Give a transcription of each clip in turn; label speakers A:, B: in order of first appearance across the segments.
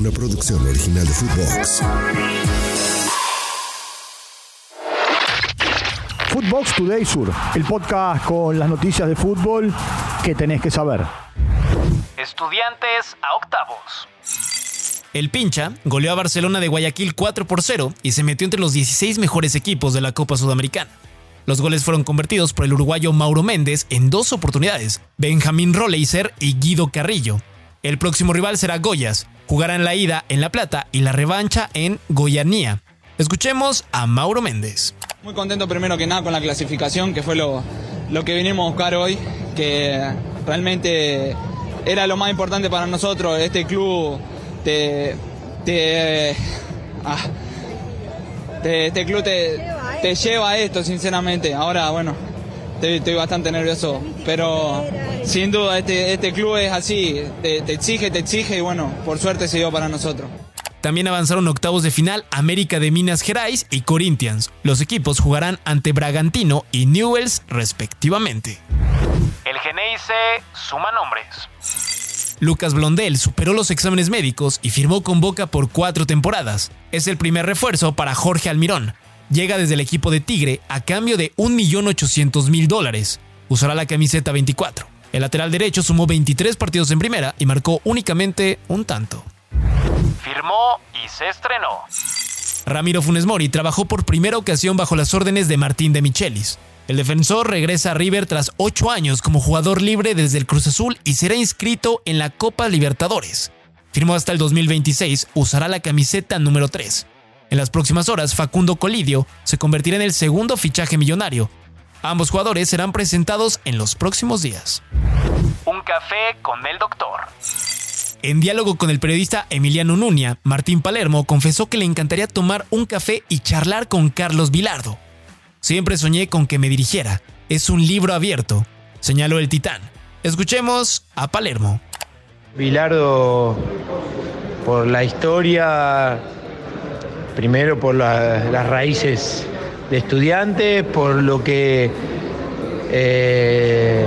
A: una producción original de Footbox.
B: Footbox Today Sur, el podcast con las noticias de fútbol que tenés que saber.
C: Estudiantes a octavos. El pincha goleó a Barcelona de Guayaquil 4 por 0 y se metió entre los 16 mejores equipos de la Copa Sudamericana. Los goles fueron convertidos por el uruguayo Mauro Méndez en dos oportunidades, Benjamín Roleiser y Guido Carrillo. El próximo rival será Goyas, jugarán la ida en La Plata y la revancha en Goyanía. Escuchemos a Mauro Méndez.
D: Muy contento primero que nada con la clasificación, que fue lo, lo que vinimos a buscar hoy, que realmente era lo más importante para nosotros. Este club te, te, ah, te- este club te, te lleva a esto, sinceramente. Ahora, bueno, estoy, estoy bastante nervioso, pero sin duda este, este club es así, te, te exige, te exige y bueno, por suerte se dio para nosotros.
C: También avanzaron octavos de final América de Minas Gerais y Corinthians. Los equipos jugarán ante Bragantino y Newells respectivamente. El Geneise suma nombres. Lucas Blondel superó los exámenes médicos y firmó con Boca por cuatro temporadas. Es el primer refuerzo para Jorge Almirón. Llega desde el equipo de Tigre a cambio de 1.800.000 dólares. Usará la camiseta 24. El lateral derecho sumó 23 partidos en primera y marcó únicamente un tanto. Firmó y se estrenó. Ramiro Funes Mori trabajó por primera ocasión bajo las órdenes de Martín de Michelis. El defensor regresa a River tras ocho años como jugador libre desde el Cruz Azul y será inscrito en la Copa Libertadores. Firmó hasta el 2026, usará la camiseta número 3. En las próximas horas, Facundo Colidio se convertirá en el segundo fichaje millonario. Ambos jugadores serán presentados en los próximos días. Un café con el doctor. En diálogo con el periodista Emiliano Nuña, Martín Palermo confesó que le encantaría tomar un café y charlar con Carlos Vilardo. Siempre soñé con que me dirigiera. Es un libro abierto, señaló el titán. Escuchemos a Palermo.
E: Bilardo, por la historia, primero por la- las raíces de estudiantes, por lo que eh,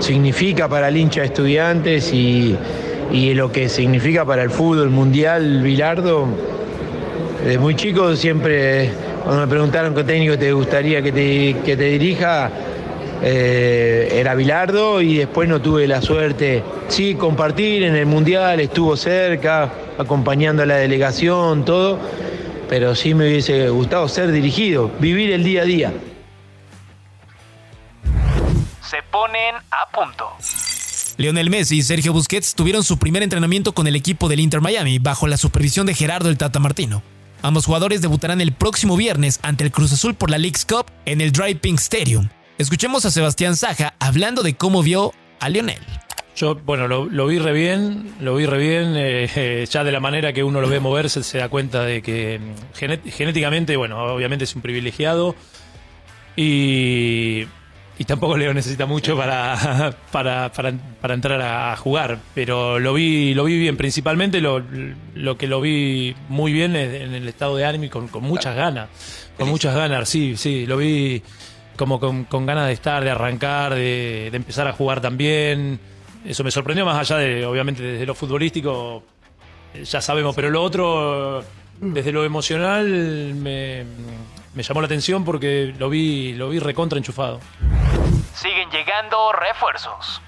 E: significa para el hincha de estudiantes y, y lo que significa para el fútbol mundial, Bilardo. Desde muy chico siempre, cuando me preguntaron qué técnico te gustaría que te, que te dirija, eh, era Bilardo y después no tuve la suerte, sí, compartir en el Mundial, estuvo cerca, acompañando a la delegación, todo, pero sí me hubiese gustado ser dirigido, vivir el día a día.
C: Se ponen a punto. Lionel Messi y Sergio Busquets tuvieron su primer entrenamiento con el equipo del Inter Miami bajo la supervisión de Gerardo el Tata Martino. Ambos jugadores debutarán el próximo viernes ante el Cruz Azul por la League's Cup en el Dry Pink Stadium. Escuchemos a Sebastián Saja hablando de cómo vio a Lionel.
F: Yo, bueno, lo, lo vi re bien, lo vi re bien, eh, eh, ya de la manera que uno lo ve moverse se da cuenta de que mm, genéticamente, bueno, obviamente es un privilegiado y, y tampoco Leo necesita mucho para, para, para, para entrar a jugar, pero lo vi, lo vi bien, principalmente lo, lo que lo vi muy bien es en el estado de ánimo y con, con muchas ganas, con muchas ganas, sí, sí, lo vi como con, con ganas de estar, de arrancar, de, de empezar a jugar también. Eso me sorprendió más allá de, obviamente, desde lo futbolístico, eh, ya sabemos, pero lo otro, desde lo emocional, me, me llamó la atención porque lo vi, lo vi recontra enchufado.
C: Siguen llegando refuerzos.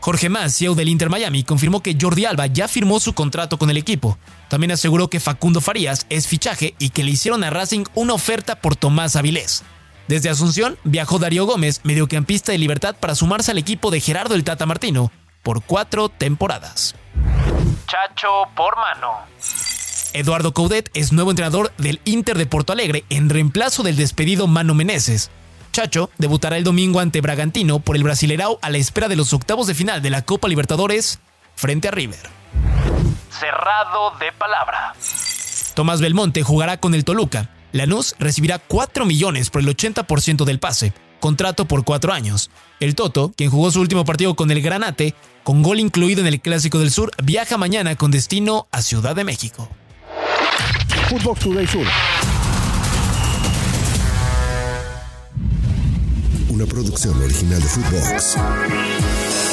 C: Jorge Mas, CEO del Inter Miami, confirmó que Jordi Alba ya firmó su contrato con el equipo. También aseguró que Facundo Farías es fichaje y que le hicieron a Racing una oferta por Tomás Avilés. Desde Asunción viajó Darío Gómez, mediocampista de Libertad, para sumarse al equipo de Gerardo el Tata Martino por cuatro temporadas. Chacho por mano. Eduardo Coudet es nuevo entrenador del Inter de Porto Alegre en reemplazo del despedido Mano Meneses. Chacho debutará el domingo ante Bragantino por el Brasilerao a la espera de los octavos de final de la Copa Libertadores frente a River. Cerrado de palabra. Tomás Belmonte jugará con el Toluca. Lanús recibirá 4 millones por el 80% del pase, contrato por 4 años. El Toto, quien jugó su último partido con el Granate, con gol incluido en el Clásico del Sur, viaja mañana con destino a Ciudad de México.
B: Footbox Today Sur.
A: Una producción original de Footbox.